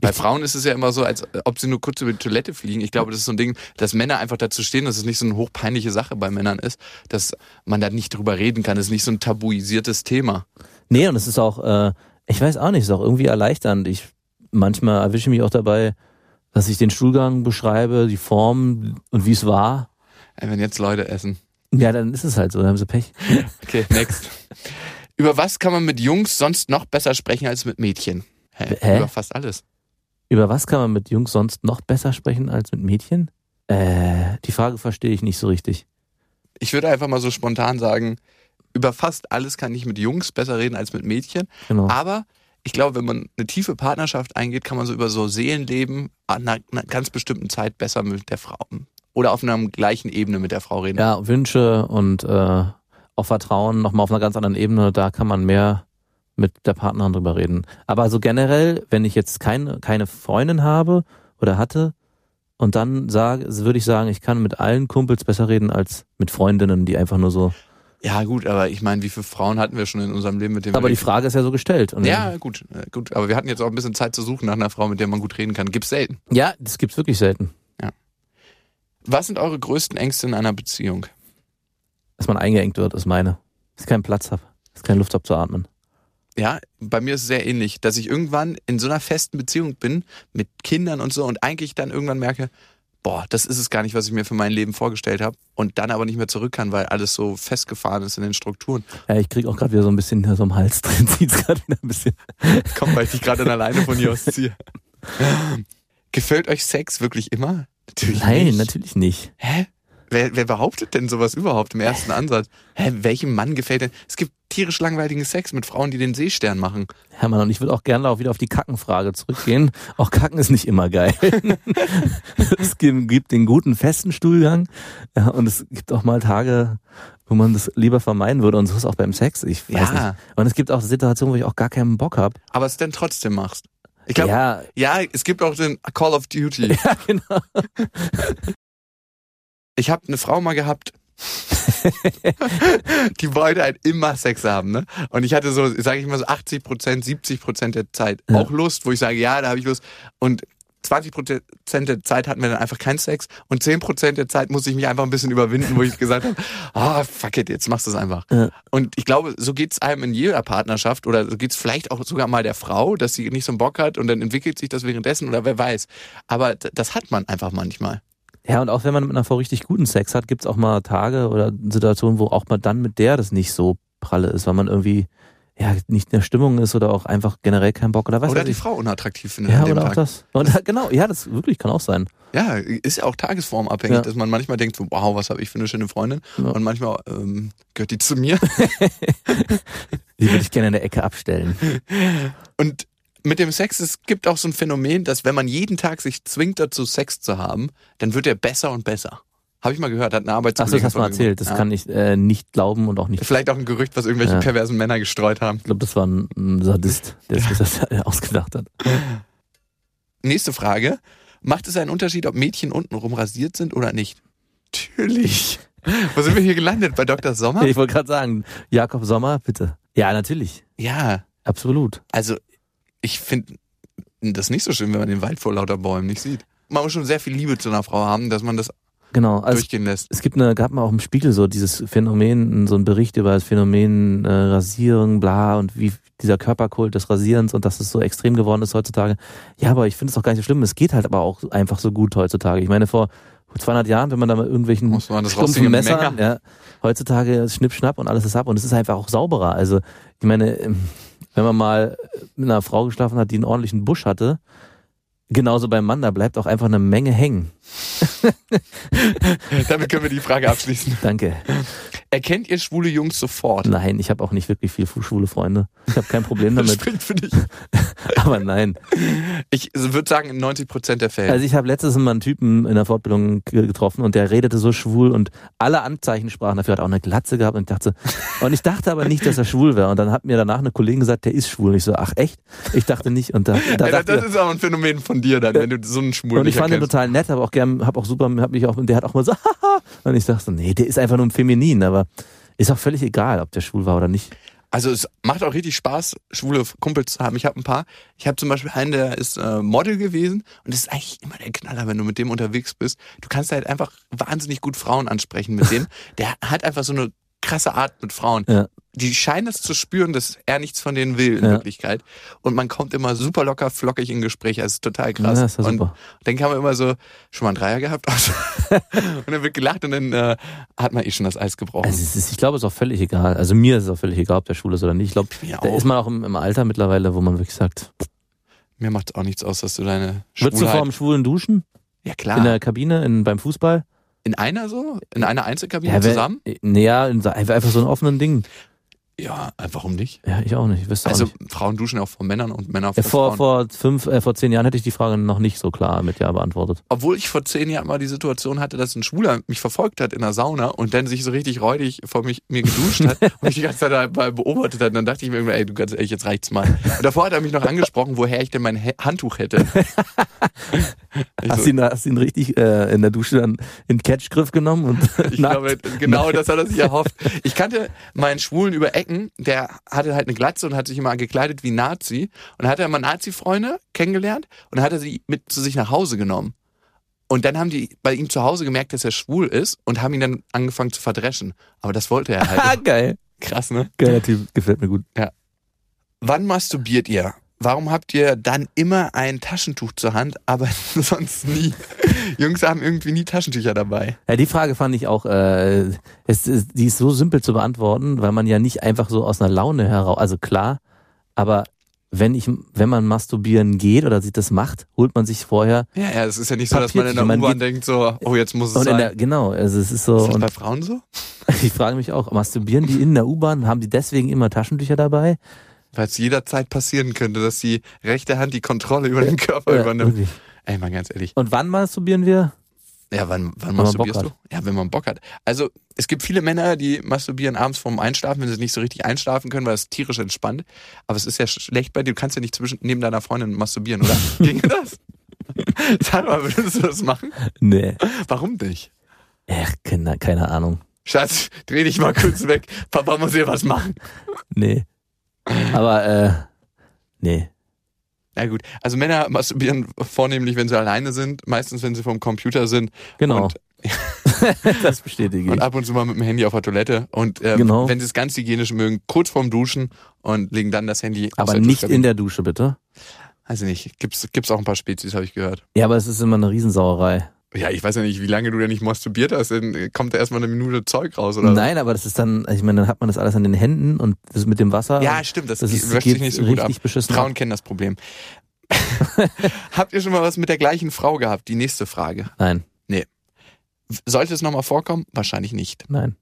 bei Frauen ist es ja immer so, als ob sie nur kurz über die Toilette fliegen. Ich glaube, das ist so ein Ding, dass Männer einfach dazu stehen, dass es nicht so eine hochpeinliche Sache bei Männern ist, dass man da nicht drüber reden kann. Das ist nicht so ein tabuisiertes Thema. nee, und es ist auch, äh, ich weiß auch nicht, es ist auch irgendwie erleichternd. Ich manchmal erwische ich mich auch dabei, dass ich den Stuhlgang beschreibe, die Form und wie es war. Ey, wenn jetzt Leute essen. Ja, dann ist es halt so, dann haben sie Pech. Okay, next. über was kann man mit Jungs sonst noch besser sprechen als mit Mädchen? Hä? Hä? Über fast alles. Über was kann man mit Jungs sonst noch besser sprechen als mit Mädchen? Äh, die Frage verstehe ich nicht so richtig. Ich würde einfach mal so spontan sagen, über fast alles kann ich mit Jungs besser reden als mit Mädchen. Genau. Aber ich glaube, wenn man eine tiefe Partnerschaft eingeht, kann man so über so Seelenleben an einer, einer ganz bestimmten Zeit besser mit der Frau oder auf einer gleichen Ebene mit der Frau reden. Ja, Wünsche und äh, auch Vertrauen nochmal auf einer ganz anderen Ebene, da kann man mehr mit der Partnerin drüber reden. Aber so generell, wenn ich jetzt keine, keine Freundin habe oder hatte und dann sage, würde ich sagen, ich kann mit allen Kumpels besser reden als mit Freundinnen, die einfach nur so. Ja, gut, aber ich meine, wie viele Frauen hatten wir schon in unserem Leben, mit denen Aber die Frage ist ja so gestellt. Und Ja, gut, äh, gut. Aber wir hatten jetzt auch ein bisschen Zeit zu suchen nach einer Frau, mit der man gut reden kann. Gibt's selten. ja, das gibt's wirklich selten. Was sind eure größten Ängste in einer Beziehung? Dass man eingeengt wird, ist meine. Dass ich keinen Platz habe. Dass ich keine Luft habe zu atmen. Ja, bei mir ist es sehr ähnlich, dass ich irgendwann in so einer festen Beziehung bin mit Kindern und so und eigentlich dann irgendwann merke, boah, das ist es gar nicht, was ich mir für mein Leben vorgestellt habe und dann aber nicht mehr zurück kann, weil alles so festgefahren ist in den Strukturen. Ja, ich krieg auch gerade wieder so ein bisschen hier so am Hals drin. Zieht's gerade wieder ein bisschen. Komm, weil ich dich gerade alleine von hier aus ziehe. Gefällt euch Sex wirklich immer? Natürlich Nein, nicht. natürlich nicht. Hä? Wer, wer behauptet denn sowas überhaupt im ersten Ansatz? Hä, welchem Mann gefällt denn? Es gibt tierisch langweiligen Sex mit Frauen, die den Seestern machen. Hermann, und ich würde auch gerne auch wieder auf die Kackenfrage zurückgehen. Auch Kacken ist nicht immer geil. es gibt den guten festen Stuhlgang ja, und es gibt auch mal Tage, wo man das lieber vermeiden würde und so ist auch beim Sex. Ich weiß Ja. nicht. Und es gibt auch Situationen, wo ich auch gar keinen Bock habe. Aber es dann trotzdem machst. Ich glaube, ja. Ja, es gibt auch den Call of Duty. ja, genau. Ich habe eine Frau mal gehabt, die wollte halt immer Sex haben, ne? Und ich hatte so, sage ich mal so 80 Prozent, 70 Prozent der Zeit Ja. auch Lust, wo ich sage, ja, da habe ich Lust. Und 20 Prozent der Zeit hatten wir dann einfach keinen Sex und 10 Prozent der Zeit musste ich mich einfach ein bisschen überwinden, wo ich gesagt habe, ah, fuck it, jetzt machst du es einfach. Ja. Und ich glaube, so geht's einem in jeder Partnerschaft oder so geht's vielleicht auch sogar mal der Frau, dass sie nicht so einen Bock hat und dann entwickelt sich das währenddessen oder wer weiß. Aber das hat man einfach manchmal. Ja, und auch wenn man mit einer Frau richtig guten Sex hat, gibt's auch mal Tage oder Situationen, wo auch mal dann mit der das nicht so pralle ist, weil man irgendwie, ja, nicht in der Stimmung ist oder auch einfach generell keinen Bock oder was Oder die ich. Frau unattraktiv findet Ja, an dem oder auch Tag. das. Und, genau, ja, das wirklich kann auch sein. Ja, ist ja auch tagesformabhängig, Ja. dass man manchmal denkt, so, wow, was habe ich für eine schöne Freundin? Ja. Und manchmal ähm, gehört die zu mir. Die würde ich gerne in der Ecke abstellen. Und mit dem Sex, es gibt auch so ein Phänomen, dass wenn man jeden Tag sich zwingt dazu, Sex zu haben, dann wird er besser und besser. Habe ich mal gehört, hat eine Ach so, Arbeitskollegin das hast du mal erzählt. Das gesagt. kann ich äh, nicht glauben und auch nicht. Ja. Vielleicht auch ein Gerücht, was irgendwelche Ja. perversen Männer gestreut haben. Ich glaube, das war ein, ein Sadist, der sich das ausgedacht hat. Nächste Frage. Macht es einen Unterschied, ob Mädchen untenrum rasiert sind oder nicht? Natürlich. Wo sind wir hier gelandet? Bei Dr. Sommer? Ich wollte gerade sagen, Jakob Sommer, bitte. Ja, natürlich. Ja, Absolut. also ich finde das nicht so schön, wenn man den Wald vor lauter Bäumen nicht sieht. Man muss schon sehr viel Liebe zu einer Frau haben, dass man das Genau. Also durchgehen lässt. es gibt eine, gab mal auch im Spiegel so dieses Phänomen, so ein Bericht über das Phänomen äh, Rasierung, bla und wie dieser Körperkult des Rasierens und dass es so extrem geworden ist heutzutage. Ja, aber ich finde es auch gar nicht so schlimm. Es geht halt aber auch einfach so gut heutzutage. Ich meine, vor 200 Jahren, wenn man da mal irgendwelchen Muss man das stumpfen rostige Messer, Messer- ja, heutzutage ist Schnipp, Schnapp und alles ist ab und es ist einfach auch sauberer. Also, ich meine, ähm, wenn man mal mit einer Frau geschlafen hat, die einen ordentlichen Busch hatte, genauso beim Mann, da bleibt auch einfach eine Menge hängen. Damit können wir die Frage abschließen. Danke. Erkennt ihr schwule Jungs sofort? Nein, ich habe auch nicht wirklich viel schwule Freunde. Ich habe kein Problem Das damit. spricht für dich. Aber nein. Ich würde sagen, in 90 Prozent der Fälle. Also ich habe letztens mal einen Typen in der Fortbildung ge- getroffen und der redete so schwul und alle Anzeichen sprachen dafür, hat auch eine Glatze gehabt und ich dachte, und ich dachte aber nicht, dass er schwul wäre. Und dann hat mir danach eine Kollegin gesagt, der ist schwul. Und ich so, ach echt? Ich dachte nicht. Und da, da ja, das ist auch ein Phänomen von dir dann, wenn du so einen Schwulen und ich fand ihn erkennst. total nett, habe auch gern, habe auch super, hab mich auch, und der hat auch mal so. Und ich dachte, so, nee, der ist einfach nur ein Feminin, aber ist auch völlig egal, ob der schwul war oder nicht. Also es macht auch richtig Spaß, schwule Kumpels zu haben. Ich habe ein paar. Ich habe zum Beispiel einen, der ist äh, Model gewesen und das ist eigentlich immer der Knaller, wenn du mit dem unterwegs bist. Du kannst halt einfach wahnsinnig gut Frauen ansprechen mit dem. Der hat einfach so eine krasse Art mit Frauen. Ja. Die scheinen es zu spüren, dass er nichts von denen will in Ja. Wirklichkeit. Und man kommt immer super locker, flockig in Gespräche. Also es ist total krass. Ja, ist und super. dann kann man immer so, schon mal einen Dreier gehabt? und dann wird gelacht und dann äh, hat man eh schon das Eis gebrochen. Also es ist, ich glaube, es ist auch völlig egal. Also mir ist es auch völlig egal, ob der schwul ist oder nicht. Ich glaube, da ist man auch im, im Alter mittlerweile, wo man wirklich sagt, Mir macht auch nichts aus, dass du deine würdest du Schwulheit- vor dem Schwulen duschen? Ja klar. In der Kabine, in, beim Fußball? In einer so? In einer Einzelkabine wer- zusammen? Naja, so- einfach, einfach so ein offenen Ding. Ja, äh, warum nicht? Ja, ich auch nicht. Ich Also auch nicht. Frauen duschen ja auch vor Männern und Männer vor, vor, Frauen. vor fünf, äh, vor zehn Jahren hätte ich die Frage noch nicht so klar mit Ja beantwortet. Obwohl ich vor zehn Jahren mal die Situation hatte, dass ein Schwuler mich verfolgt hat in der Sauna und dann sich so richtig räudig vor mich, mir geduscht hat und mich die ganze Zeit dabei beobachtet hat. Und dann dachte ich mir irgendwann, ey, du ganz ehrlich, jetzt reicht's mal. Und davor hat er mich noch angesprochen, woher ich denn mein Handtuch hätte. Hast so, du ihn, hast ihn richtig äh, in der Dusche dann in den Catchgriff genommen? Und ich glaube, genau das hat er sich erhofft. Ich kannte meinen Schwulen über Ecken, der hatte halt eine Glatze und hat sich immer gekleidet wie Nazi. Und dann hat er immer Nazi-Freunde kennengelernt und dann hat er sie mit zu sich nach Hause genommen. Und dann haben die bei ihm zu Hause gemerkt, dass er schwul ist und haben ihn dann angefangen zu verdreschen. Aber das wollte er Ah, halt. geil. Krass, ne? Geiler Typ, gefällt mir gut. Wann masturbiert ihr? Warum habt ihr dann immer ein Taschentuch zur Hand, aber sonst nie? Jungs haben irgendwie nie Taschentücher dabei. Ja, die Frage fand ich auch, äh, es, ist, die ist so simpel zu beantworten, weil man ja nicht einfach so aus einer Laune heraus, also klar, aber wenn ich, wenn man masturbieren geht oder sich das macht, holt man sich vorher Ja, ja, es ist ja nicht so, dass man in der U-Bahn denkt so, oh, jetzt muss es sein. der, genau, also es ist so, ist das und bei Frauen so? ich frage mich auch, masturbieren die in der U-Bahn, haben die deswegen immer Taschentücher dabei? Weil es jederzeit passieren könnte, dass die rechte Hand die Kontrolle über den Körper Ja, übernimmt. wirklich. Ey, mal ganz ehrlich. Und wann masturbieren wir? Ja, wann, wann masturbierst du? Ja, wenn man Bock hat. Also, es gibt viele Männer, die masturbieren abends vorm Einschlafen, wenn sie nicht so richtig einschlafen können, weil es tierisch entspannt. Aber es ist ja schlecht bei dir. Du kannst ja nicht zwischen, neben deiner Freundin masturbieren, oder? Ginge das? Sag mal, würdest du das machen? Nee. Warum nicht? Ach, keine, keine Ahnung. Schatz, dreh dich mal kurz weg. Papa muss hier was machen. Nee. Aber, äh, nee. Ja gut, also Männer masturbieren vornehmlich, wenn sie alleine sind, meistens wenn sie vom Computer sind Genau. und, das bestätige und ich. ab und zu mal mit dem Handy auf der Toilette und ähm, Genau. wenn sie es ganz hygienisch mögen, kurz vorm Duschen und legen dann das Handy Aber nicht in der Dusche, bitte. Also nicht, gibt's gibt's auch ein paar Spezies, habe ich gehört. Ja, aber es ist immer eine Riesensauerei. Ja, ich weiß ja nicht, wie lange du denn nicht masturbiert hast, dann kommt da erstmal eine Minute Zeug raus, oder? Nein, aber das ist dann, ich meine, dann hat man das alles an den Händen und das mit dem Wasser. Ja, stimmt, das, das ist, geht sich nicht so gut ab. Frauen kennen das Problem. Habt ihr schon mal was mit der gleichen Frau gehabt? Die nächste Frage. Nein, Sollte es nochmal vorkommen? Wahrscheinlich nicht. nein.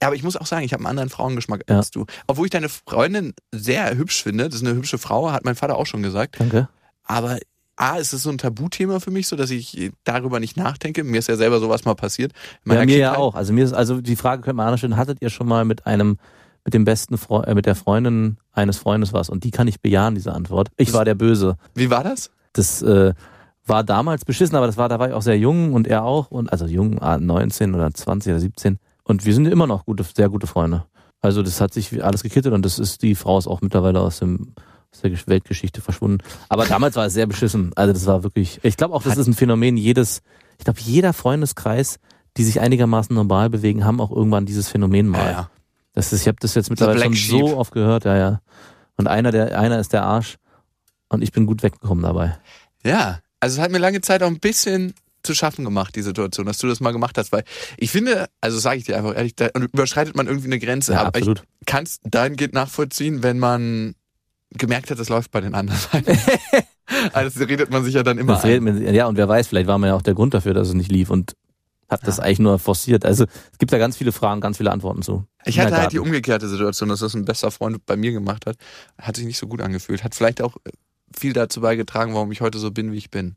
Ja, aber ich muss auch sagen, ich habe einen anderen Frauengeschmack Ja. als du. Obwohl ich deine Freundin sehr hübsch finde, das ist eine hübsche Frau, hat mein Vater auch schon gesagt. Danke. Aber A, ist es so ein Tabuthema für mich, so dass ich darüber nicht nachdenke. Mir ist ja selber sowas mal passiert. Ja, mir ja Kindheit. auch. Also mir ist, also die Frage könnte man anders stellen, hattet ihr schon mal mit einem, mit dem besten Freund, äh, mit der Freundin eines Freundes was? Und die kann ich bejahen, diese Antwort. Ich war der Böse. Wie war das? Das äh, war damals beschissen, aber das war, da war ich auch sehr jung und er auch. Und also jung, ah, 19 oder 20 oder 17. Und wir sind immer noch gute, sehr gute Freunde. Also das hat sich alles gekittet und das ist, die Frau ist auch mittlerweile aus dem aus der Gesch- Weltgeschichte verschwunden. Aber damals war es sehr beschissen. Also das war wirklich, ich glaube auch, das ist ein Phänomen jedes, ich glaube jeder Freundeskreis, die sich einigermaßen normal bewegen, haben auch irgendwann dieses Phänomen mal. Ja, ja. Das ist, ich habe das jetzt mittlerweile schon so Sheep. oft gehört, ja, ja. Und einer, der, einer ist der Arsch und ich bin gut weggekommen dabei. Ja, also es hat mir lange Zeit auch ein bisschen zu schaffen gemacht, die Situation, dass du das mal gemacht hast, weil ich finde, also sage ich dir einfach ehrlich, da überschreitet man irgendwie eine Grenze, Ja, aber absolut. ich kann es dahingehend nachvollziehen, wenn man gemerkt hat, das läuft bei den anderen. also das redet man sich ja dann immer Das redet man, ja, und wer weiß, vielleicht war man ja auch der Grund dafür, dass es nicht lief und hat das eigentlich nur forciert. Also es gibt da ganz viele Fragen, ganz viele Antworten zu. Ich hatte halt die umgekehrte Situation, dass das ein bester Freund bei mir gemacht hat. Hat sich nicht so gut angefühlt. Hat vielleicht auch viel dazu beigetragen, warum ich heute so bin, wie ich bin.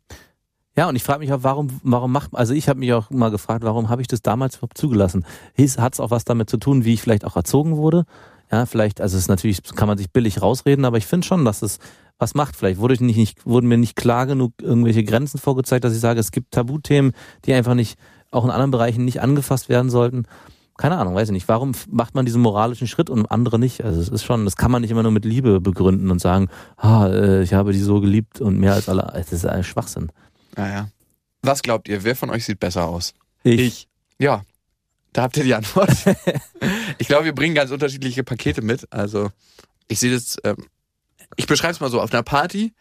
Ja, und ich frage mich auch, warum, warum macht, also ich habe mich auch mal gefragt, warum habe ich das damals überhaupt zugelassen? Hat es auch was damit zu tun, wie ich vielleicht auch erzogen wurde? Ja, vielleicht, also es ist natürlich, kann man sich billig rausreden, aber ich finde schon, dass es was macht. Vielleicht wurde ich nicht, nicht, wurden mir nicht klar genug irgendwelche Grenzen vorgezeigt, dass ich sage, es gibt Tabuthemen, die einfach nicht, auch in anderen Bereichen nicht angefasst werden sollten. Keine Ahnung, weiß ich nicht. Warum macht man diesen moralischen Schritt und andere nicht? Also es ist schon, das kann man nicht immer nur mit Liebe begründen und sagen, ah, ich habe die so geliebt und mehr als alle. Das ist ein Schwachsinn. Naja. Was glaubt ihr? Wer von euch sieht besser aus? Ich. Ja, da habt ihr die Antwort. ich glaube, wir bringen ganz unterschiedliche Pakete mit. Also ich sehe das, ähm, ich beschreibe es mal so, auf einer Party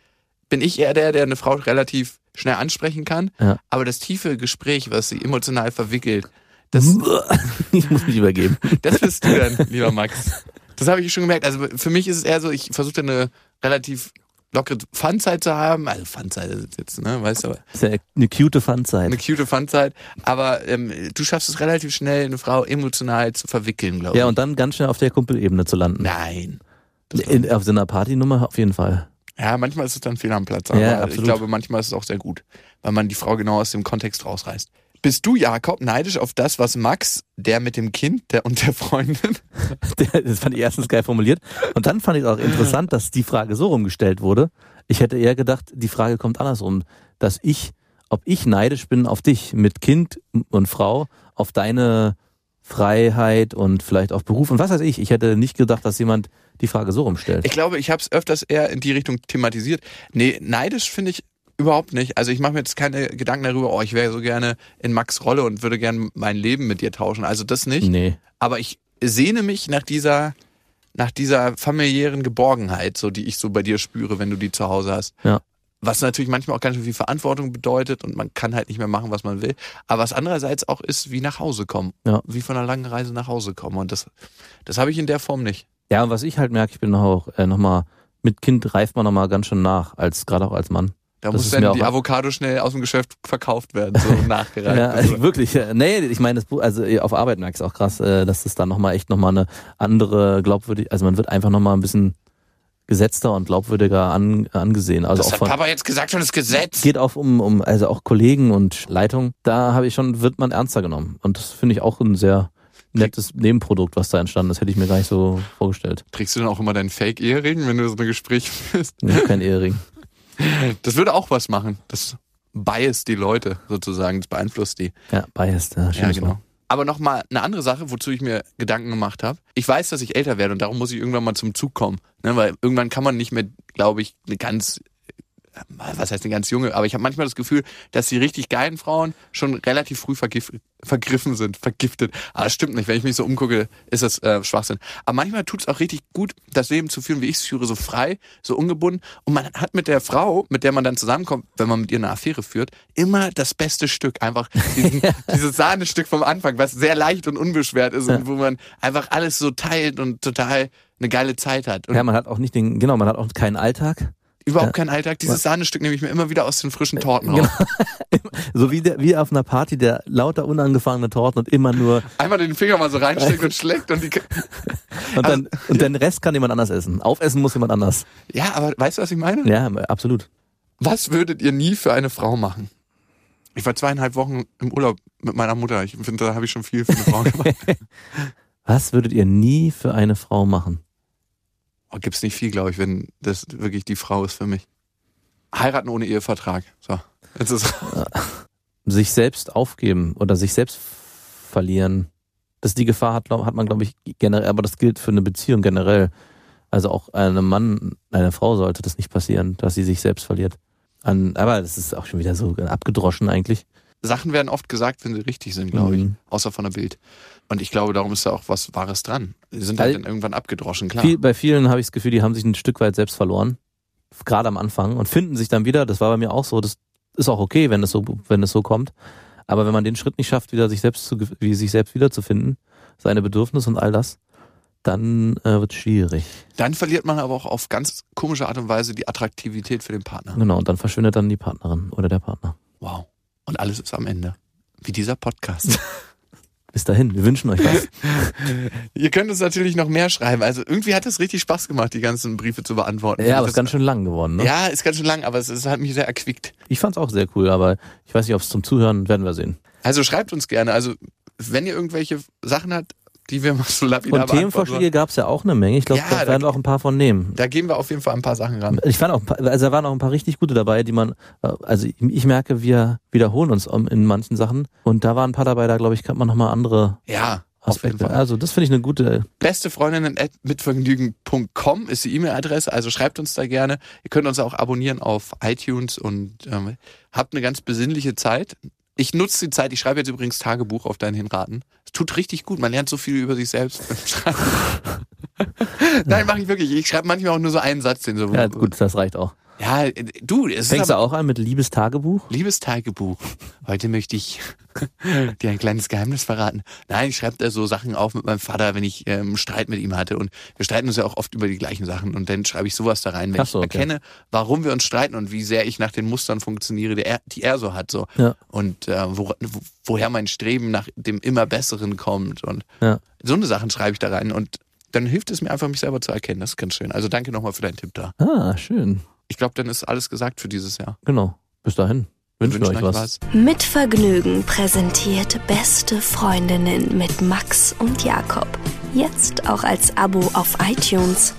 bin ich eher der, der eine Frau relativ schnell ansprechen kann, Ja. aber das tiefe Gespräch, was sie emotional verwickelt, das, ich muss mich übergeben. das bist du dann, lieber Max. Das habe ich schon gemerkt. Also für mich ist es eher so, ich versuche eine relativ lockere Funzeit zu haben. Also Funzeit ist jetzt, ne, weißt du, ist ja eine cute Funzeit. eine cute Funzeit. Aber ähm, du schaffst es relativ schnell, eine Frau emotional zu verwickeln, glaube ich. Ja, und dann ganz schnell auf der Kumpelebene zu landen. Nein. In, auf so einer Partynummer auf jeden Fall. Ja, manchmal ist es dann fehl am Platz, aber Ja, ich glaube, manchmal ist es auch sehr gut, weil man die Frau genau aus dem Kontext rausreißt. Bist du, Jakob, neidisch auf das, was Max, der mit dem Kind der und der Freundin, Das fand ich erstens geil formuliert. Und dann fand ich auch interessant, dass die Frage so rumgestellt wurde. Ich hätte eher gedacht, die Frage kommt andersrum, dass ich, ob ich neidisch bin auf dich mit Kind und Frau, auf deine Freiheit und vielleicht auf Beruf und was weiß ich. Ich hätte nicht gedacht, dass jemand die Frage so rumstellt. ich glaube, ich habe es öfters eher in die Richtung thematisiert. Nee, neidisch finde ich überhaupt nicht. Also ich mache mir jetzt keine Gedanken darüber, oh, ich wäre so gerne in Max Rolle und würde gerne mein Leben mit dir tauschen. Also das nicht. Nee. aber ich sehne mich nach dieser nach dieser familiären Geborgenheit, so die ich so bei dir spüre, wenn du die zu Hause hast. Ja. Was natürlich manchmal auch ganz schön viel Verantwortung bedeutet und man kann halt nicht mehr machen, was man will. Aber was andererseits auch ist, wie nach Hause kommen. Ja. Wie von einer langen Reise nach Hause kommen. Und das, das habe ich in der Form nicht. Ja, und was ich halt merke, ich bin noch auch äh, nochmal, mit Kind reift man nochmal ganz schön nach, als gerade auch als Mann. Da Das muss dann die Avocado schnell aus dem Geschäft verkauft werden, so nachgereicht. Ja, Also, wirklich. äh, Nee, ich meine, das Buch- also auf Arbeit merke ich auch krass, äh, dass das dann nochmal echt nochmal eine andere glaubwürdig, also man wird einfach nochmal ein bisschen gesetzter und glaubwürdiger an, angesehen. Also das auch hat von, Papa jetzt gesagt, schon das Gesetz. geht auch um, um, also auch Kollegen und Leitung. Da habe ich schon, wird man ernster genommen. Und das finde ich auch ein sehr nettes Nebenprodukt, was da entstanden ist. Hätte ich mir gar nicht so vorgestellt. Trägst du dann auch immer deinen Fake-Ehering, wenn du so ein Gespräch? Ich hab kein Ehering. Das würde auch was machen. Das bias die Leute sozusagen, das beeinflusst die. Ja, biased. Ja, Ja, genau. Wort. Aber nochmal eine andere Sache, wozu ich mir Gedanken gemacht habe. Ich weiß, dass ich älter werde und darum muss ich irgendwann mal zum Zug kommen. Ne? Weil irgendwann kann man nicht mehr, glaube ich, eine ganz was heißt eine ganz junge, aber ich habe manchmal das Gefühl, dass die richtig geilen Frauen schon relativ früh vergif vergriffen sind, vergiftet. Aber das stimmt nicht, wenn ich mich so umgucke, ist das äh, Schwachsinn. Aber manchmal tut es auch richtig gut, das Leben zu führen, wie ich es führe, so frei, so ungebunden. Und man hat mit der Frau, mit der man dann zusammenkommt, wenn man mit ihr eine Affäre führt, immer das beste Stück. Einfach diesen, dieses Sahnestück vom Anfang, was sehr leicht und unbeschwert ist und wo man einfach alles so teilt und total eine geile Zeit hat. Und ja, man hat auch nicht den, genau, man hat auch keinen Alltag. Überhaupt ja. keinen Alltag. Dieses Sahnestück nehme ich mir immer wieder aus den frischen Torten genau. raus. so wie, der, wie auf einer Party, der lauter unangefangene Torten und immer nur... Einmal den Finger mal so reinsteckt und schlägt und die... und, dann, also, und den Rest kann jemand anders essen. Aufessen muss jemand anders. Ja, aber weißt du, was ich meine? Ja, absolut. Was würdet ihr nie für eine Frau machen? Ich war zweieinhalb Wochen im Urlaub mit meiner Mutter. Ich finde, da habe ich schon viel für eine Frau gemacht. was würdet ihr nie für eine Frau machen? Oh, gibt's nicht viel, glaube ich, wenn das wirklich die Frau ist für mich. Heiraten ohne Ehevertrag. So. Jetzt ist sich selbst aufgeben oder sich selbst verlieren. Das die Gefahr hat, hat man, glaube ich, generell, aber das gilt für eine Beziehung generell. Also auch einem Mann, einer Frau sollte das nicht passieren, dass sie sich selbst verliert. An, aber das ist auch schon wieder so abgedroschen eigentlich. Sachen werden oft gesagt, wenn sie richtig sind, glaube mhm. ich. Außer von der Bild. Und ich glaube, darum ist da auch was Wahres dran. Die sind halt dann irgendwann abgedroschen, klar. Viel, bei vielen habe ich das Gefühl, die haben sich ein Stück weit selbst verloren. Gerade am Anfang. Und finden sich dann wieder. Das war bei mir auch so. Das ist auch okay, wenn es so, wenn es so kommt. Aber wenn man den Schritt nicht schafft, wieder sich selbst zu, wie sich selbst wiederzufinden, seine Bedürfnisse und all das, dann äh, wird es schwierig. Dann verliert man aber auch auf ganz komische Art und Weise die Attraktivität für den Partner. Genau, und dann verschwindet dann die Partnerin oder der Partner. Wow. Und alles ist am Ende. Wie dieser Podcast. Bis dahin, wir wünschen euch was. Ihr könnt uns natürlich noch mehr schreiben. Also irgendwie hat es richtig Spaß gemacht, die ganzen Briefe zu beantworten. Ja, aber es ist ganz schön lang geworden, ne? Ja, ist ganz schön lang, aber es, es hat mich sehr erquickt. Ich fand's auch sehr cool, aber ich weiß nicht, ob es zum Zuhören werden wir sehen. Also schreibt uns gerne. Also wenn ihr irgendwelche Sachen habt, die wir mal so lapidar Und Themenvorschläge gab es ja auch eine Menge. Ich glaube, ja, da werden wir auch ein paar von nehmen. Da gehen wir auf jeden Fall ein paar Sachen ran. Ich fand auch, also da waren auch ein paar richtig gute dabei, die man, also ich merke, wir wiederholen uns in manchen Sachen. Und da waren ein paar dabei, da glaube ich, kann man nochmal andere ja. Aspekte. Also das finde ich eine gute. Beste Freundinnen mitvergnügen.com ist die E-Mail-Adresse, also schreibt uns da gerne. Ihr könnt uns auch abonnieren auf iTunes und ähm, habt eine ganz besinnliche Zeit. Ich nutze die Zeit, ich schreibe jetzt übrigens Tagebuch auf deinen Hinraten. Es tut richtig gut, man lernt so viel über sich selbst beim Schreiben. Nein, mache ich wirklich. Ich schreibe manchmal auch nur so einen Satz, den so. Ja, gut, das reicht auch. Ja, du, es Fängst du auch an mit Liebestagebuch? Liebestagebuch. Heute möchte ich dir ein kleines Geheimnis verraten. Nein, ich schreibe da so Sachen auf mit meinem Vater, wenn ich ähm, Streit mit ihm hatte. Und wir streiten uns ja auch oft über die gleichen Sachen. Und dann schreibe ich sowas da rein, wenn so, ich erkenne, okay. warum wir uns streiten und wie sehr ich nach den Mustern funktioniere, die er, die er so hat. So. Ja. Und äh, wo, woher mein Streben nach dem immer Besseren kommt. Und ja. so eine Sachen schreibe ich da rein. Und dann hilft es mir einfach, mich selber zu erkennen. Das ist ganz schön. Also danke nochmal für deinen Tipp da. Ah, schön. Ich glaube, dann ist alles gesagt für dieses Jahr. Genau. Bis dahin. Wünschen wir euch was. was. Mit Vergnügen präsentiert Beste Freundinnen mit Max und Jakob. Jetzt auch als Abo auf iTunes.